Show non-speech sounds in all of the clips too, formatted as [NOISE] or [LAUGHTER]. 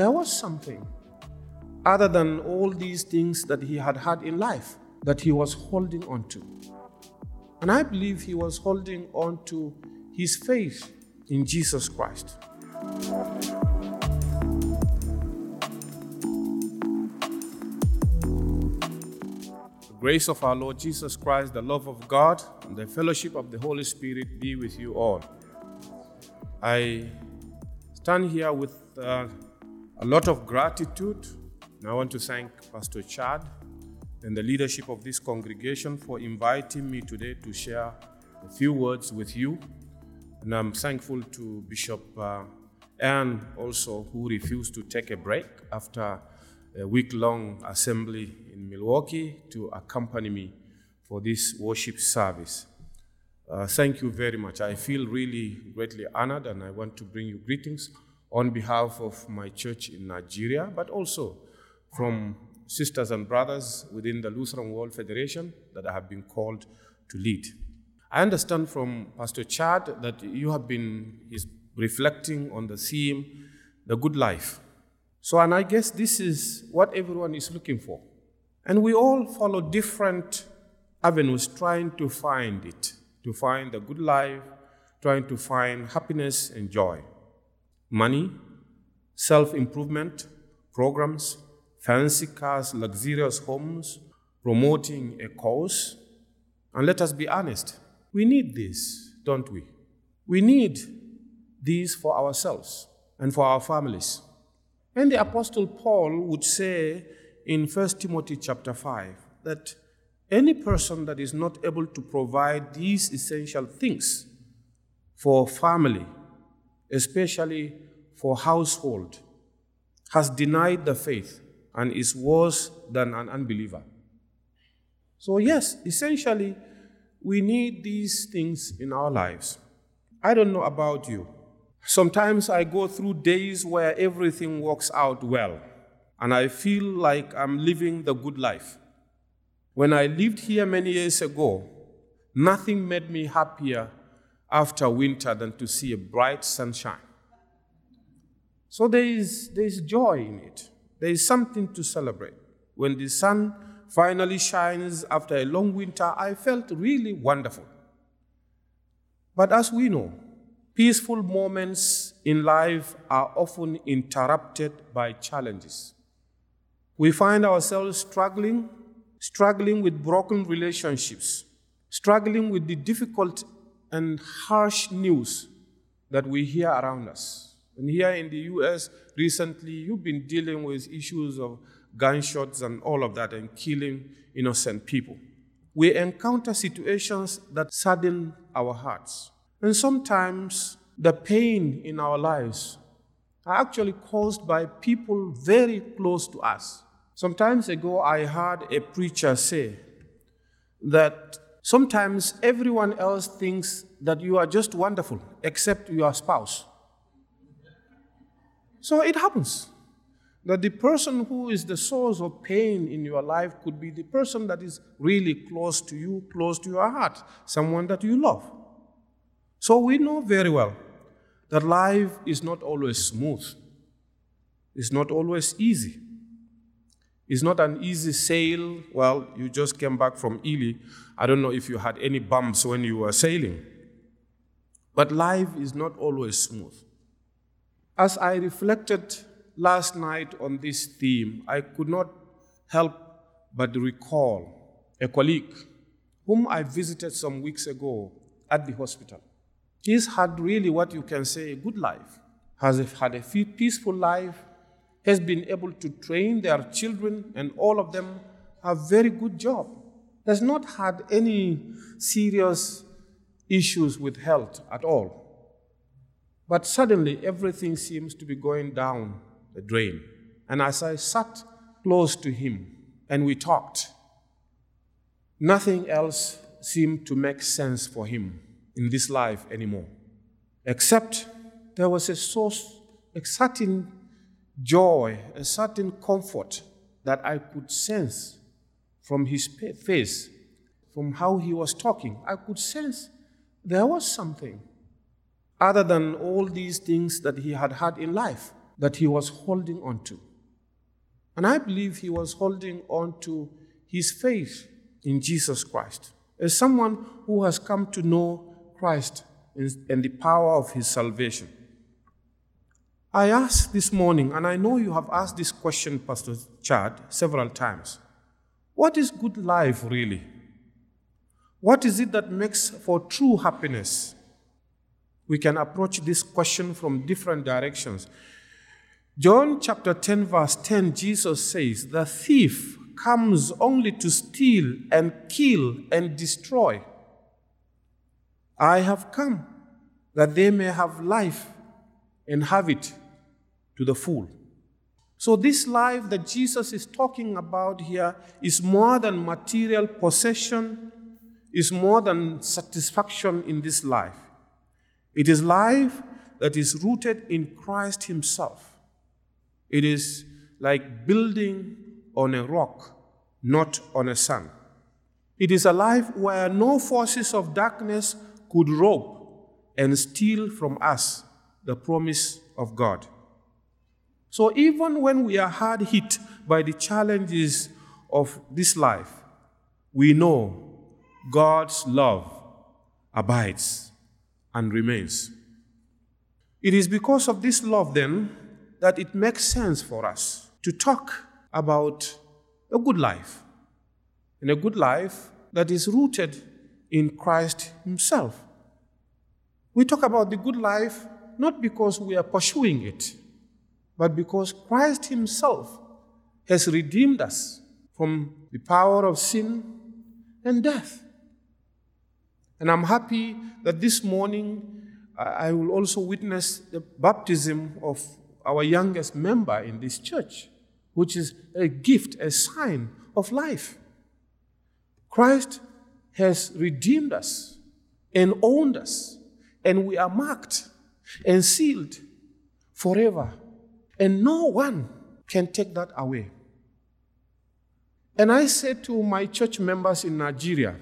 there was something other than all these things that he had had in life that he was holding on to. And I believe he was holding on to his faith in Jesus Christ. The grace of our Lord Jesus Christ, the love of God, and the fellowship of the Holy Spirit be with you all. I stand here with uh, a lot of gratitude, and I want to thank Pastor Chad and the leadership of this congregation for inviting me today to share a few words with you. And I'm thankful to Bishop uh, Ann also, who refused to take a break after a week long assembly in Milwaukee to accompany me for this worship service. Uh, thank you very much. I feel really greatly honored, and I want to bring you greetings on behalf of my church in Nigeria, but also from sisters and brothers within the Lutheran World Federation that I have been called to lead. I understand from Pastor Chad that you have been reflecting on the theme, the good life. So, and I guess this is what everyone is looking for. And we all follow different avenues trying to find it, to find the good life, trying to find happiness and joy. Money, self improvement, programs, fancy cars, luxurious homes, promoting a cause. And let us be honest, we need this, don't we? We need these for ourselves and for our families. And the Apostle Paul would say in 1 Timothy chapter 5 that any person that is not able to provide these essential things for family, especially for household, has denied the faith and is worse than an unbeliever. So, yes, essentially, we need these things in our lives. I don't know about you. Sometimes I go through days where everything works out well, and I feel like I'm living the good life. When I lived here many years ago, nothing made me happier after winter than to see a bright sunshine. So there is, there is joy in it. There is something to celebrate. When the sun finally shines after a long winter, I felt really wonderful. But as we know, peaceful moments in life are often interrupted by challenges. We find ourselves struggling, struggling with broken relationships, struggling with the difficult and harsh news that we hear around us. And here in the US, recently, you've been dealing with issues of gunshots and all of that and killing innocent people. We encounter situations that sadden our hearts. And sometimes the pain in our lives are actually caused by people very close to us. Sometimes ago, I heard a preacher say that sometimes everyone else thinks that you are just wonderful except your spouse. So it happens that the person who is the source of pain in your life could be the person that is really close to you, close to your heart, someone that you love. So we know very well that life is not always smooth, it's not always easy. It's not an easy sail. Well, you just came back from Ely. I don't know if you had any bumps when you were sailing. But life is not always smooth. As I reflected last night on this theme, I could not help but recall a colleague whom I visited some weeks ago at the hospital. He's had really what you can say a good life, has had a peaceful life, has been able to train their children, and all of them have very good job. Has not had any serious issues with health at all. But suddenly everything seems to be going down the drain. And as I sat close to him and we talked, nothing else seemed to make sense for him in this life anymore. Except there was a source, a certain joy, a certain comfort that I could sense from his face, from how he was talking. I could sense there was something other than all these things that he had had in life that he was holding on to. And I believe he was holding on to his faith in Jesus Christ. As someone who has come to know Christ and the power of his salvation. I asked this morning, and I know you have asked this question, Pastor Chad, several times. What is good life really? What is it that makes for true happiness? We can approach this question from different directions. John chapter 10, verse 10, Jesus says, The thief comes only to steal and kill and destroy. I have come that they may have life and have it to the full. So, this life that Jesus is talking about here is more than material possession, is more than satisfaction in this life. It is life that is rooted in Christ Himself. It is like building on a rock, not on a sand. It is a life where no forces of darkness could rob and steal from us the promise of God. So even when we are hard hit by the challenges of this life, we know God's love abides and remains. It is because of this love, then, that it makes sense for us to talk about a good life. And a good life that is rooted in Christ Himself. We talk about the good life not because we are pursuing it, but because Christ Himself has redeemed us from the power of sin and death. And I'm happy that this morning I will also witness the baptism of our youngest member in this church, which is a gift, a sign of life. Christ has redeemed us and owned us, and we are marked and sealed forever. And no one can take that away. And I said to my church members in Nigeria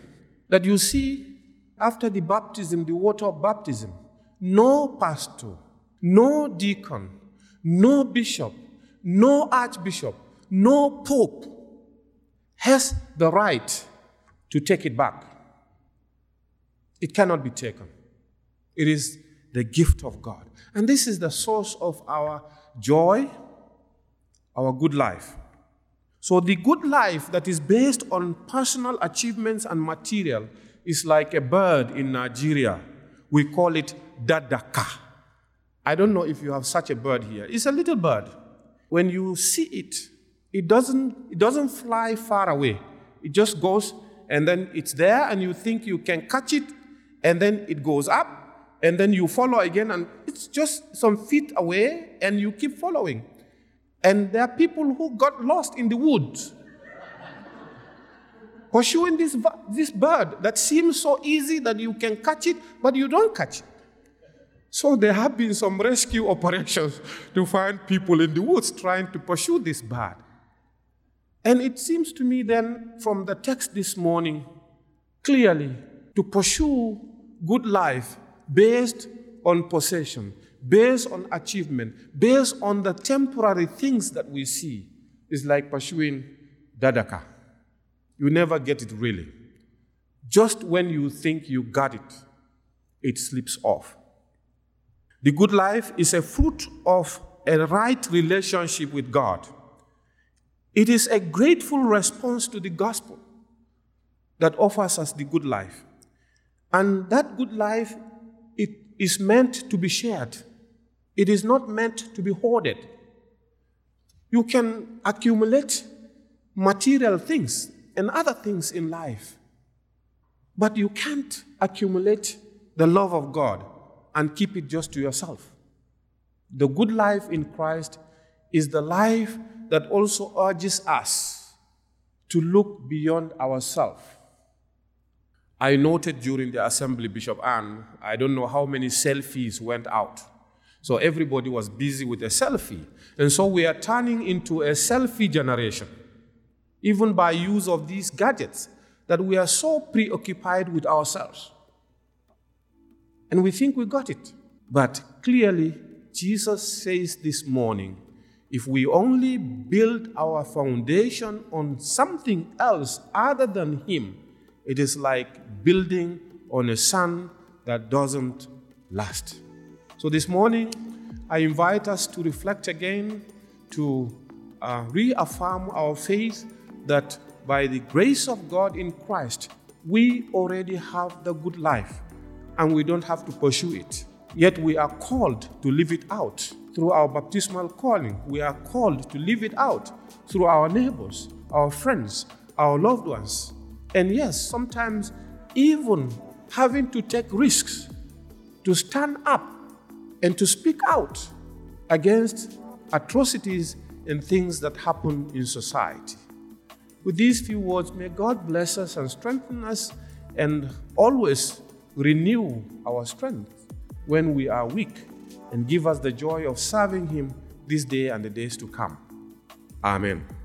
that you see, after the baptism, the water of baptism, no pastor, no deacon, no bishop, no archbishop, no pope has the right to take it back. It cannot be taken. It is the gift of God. And this is the source of our joy, our good life. So, the good life that is based on personal achievements and material is like a bird in Nigeria. We call it dadaka. I don't know if you have such a bird here. It's a little bird. When you see it, it doesn't, it doesn't fly far away. It just goes and then it's there and you think you can catch it and then it goes up and then you follow again and it's just some feet away and you keep following. And there are people who got lost in the woods pursuing this, this bird that seems so easy that you can catch it, but you don't catch it. So there have been some rescue [LAUGHS] operations to find people in the woods trying to pursue this bird. And it seems to me then, from the text this morning, clearly to pursue good life based on possession, based on achievement, based on the temporary things that we see, is like pursuing dadaka. You never get it really. Just when you think you got it, it slips off. The good life is a fruit of a right relationship with God. It is a grateful response to the gospel that offers us the good life. And that good life it is meant to be shared. It is not meant to be hoarded. You can accumulate material things and other things in life, but you can't accumulate the love of God and keep it just to yourself. The good life in Christ is the life that also urges us to look beyond ourselves. I noted during the assembly, Bishop Ann, I don't know how many selfies went out. So everybody was busy with a selfie. And so we are turning into a selfie generation, even by use of these gadgets, that we are so preoccupied with ourselves. And we think we got it. But clearly, Jesus says this morning if we only build our foundation on something else other than Him, it is like building on a sun that doesn't last. So this morning, I invite us to reflect again, to uh, reaffirm our faith that by the grace of God in Christ, we already have the good life and we don't have to pursue it. Yet we are called to live it out through our baptismal calling. We are called to live it out through our neighbors, our friends, our loved ones. And yes, sometimes even having to take risks to stand up and to speak out against atrocities and things that happen in society. With these few words, may God bless us and strengthen us and always renew our strength when we are weak and give us the joy of serving Him this day and the days to come. Amen.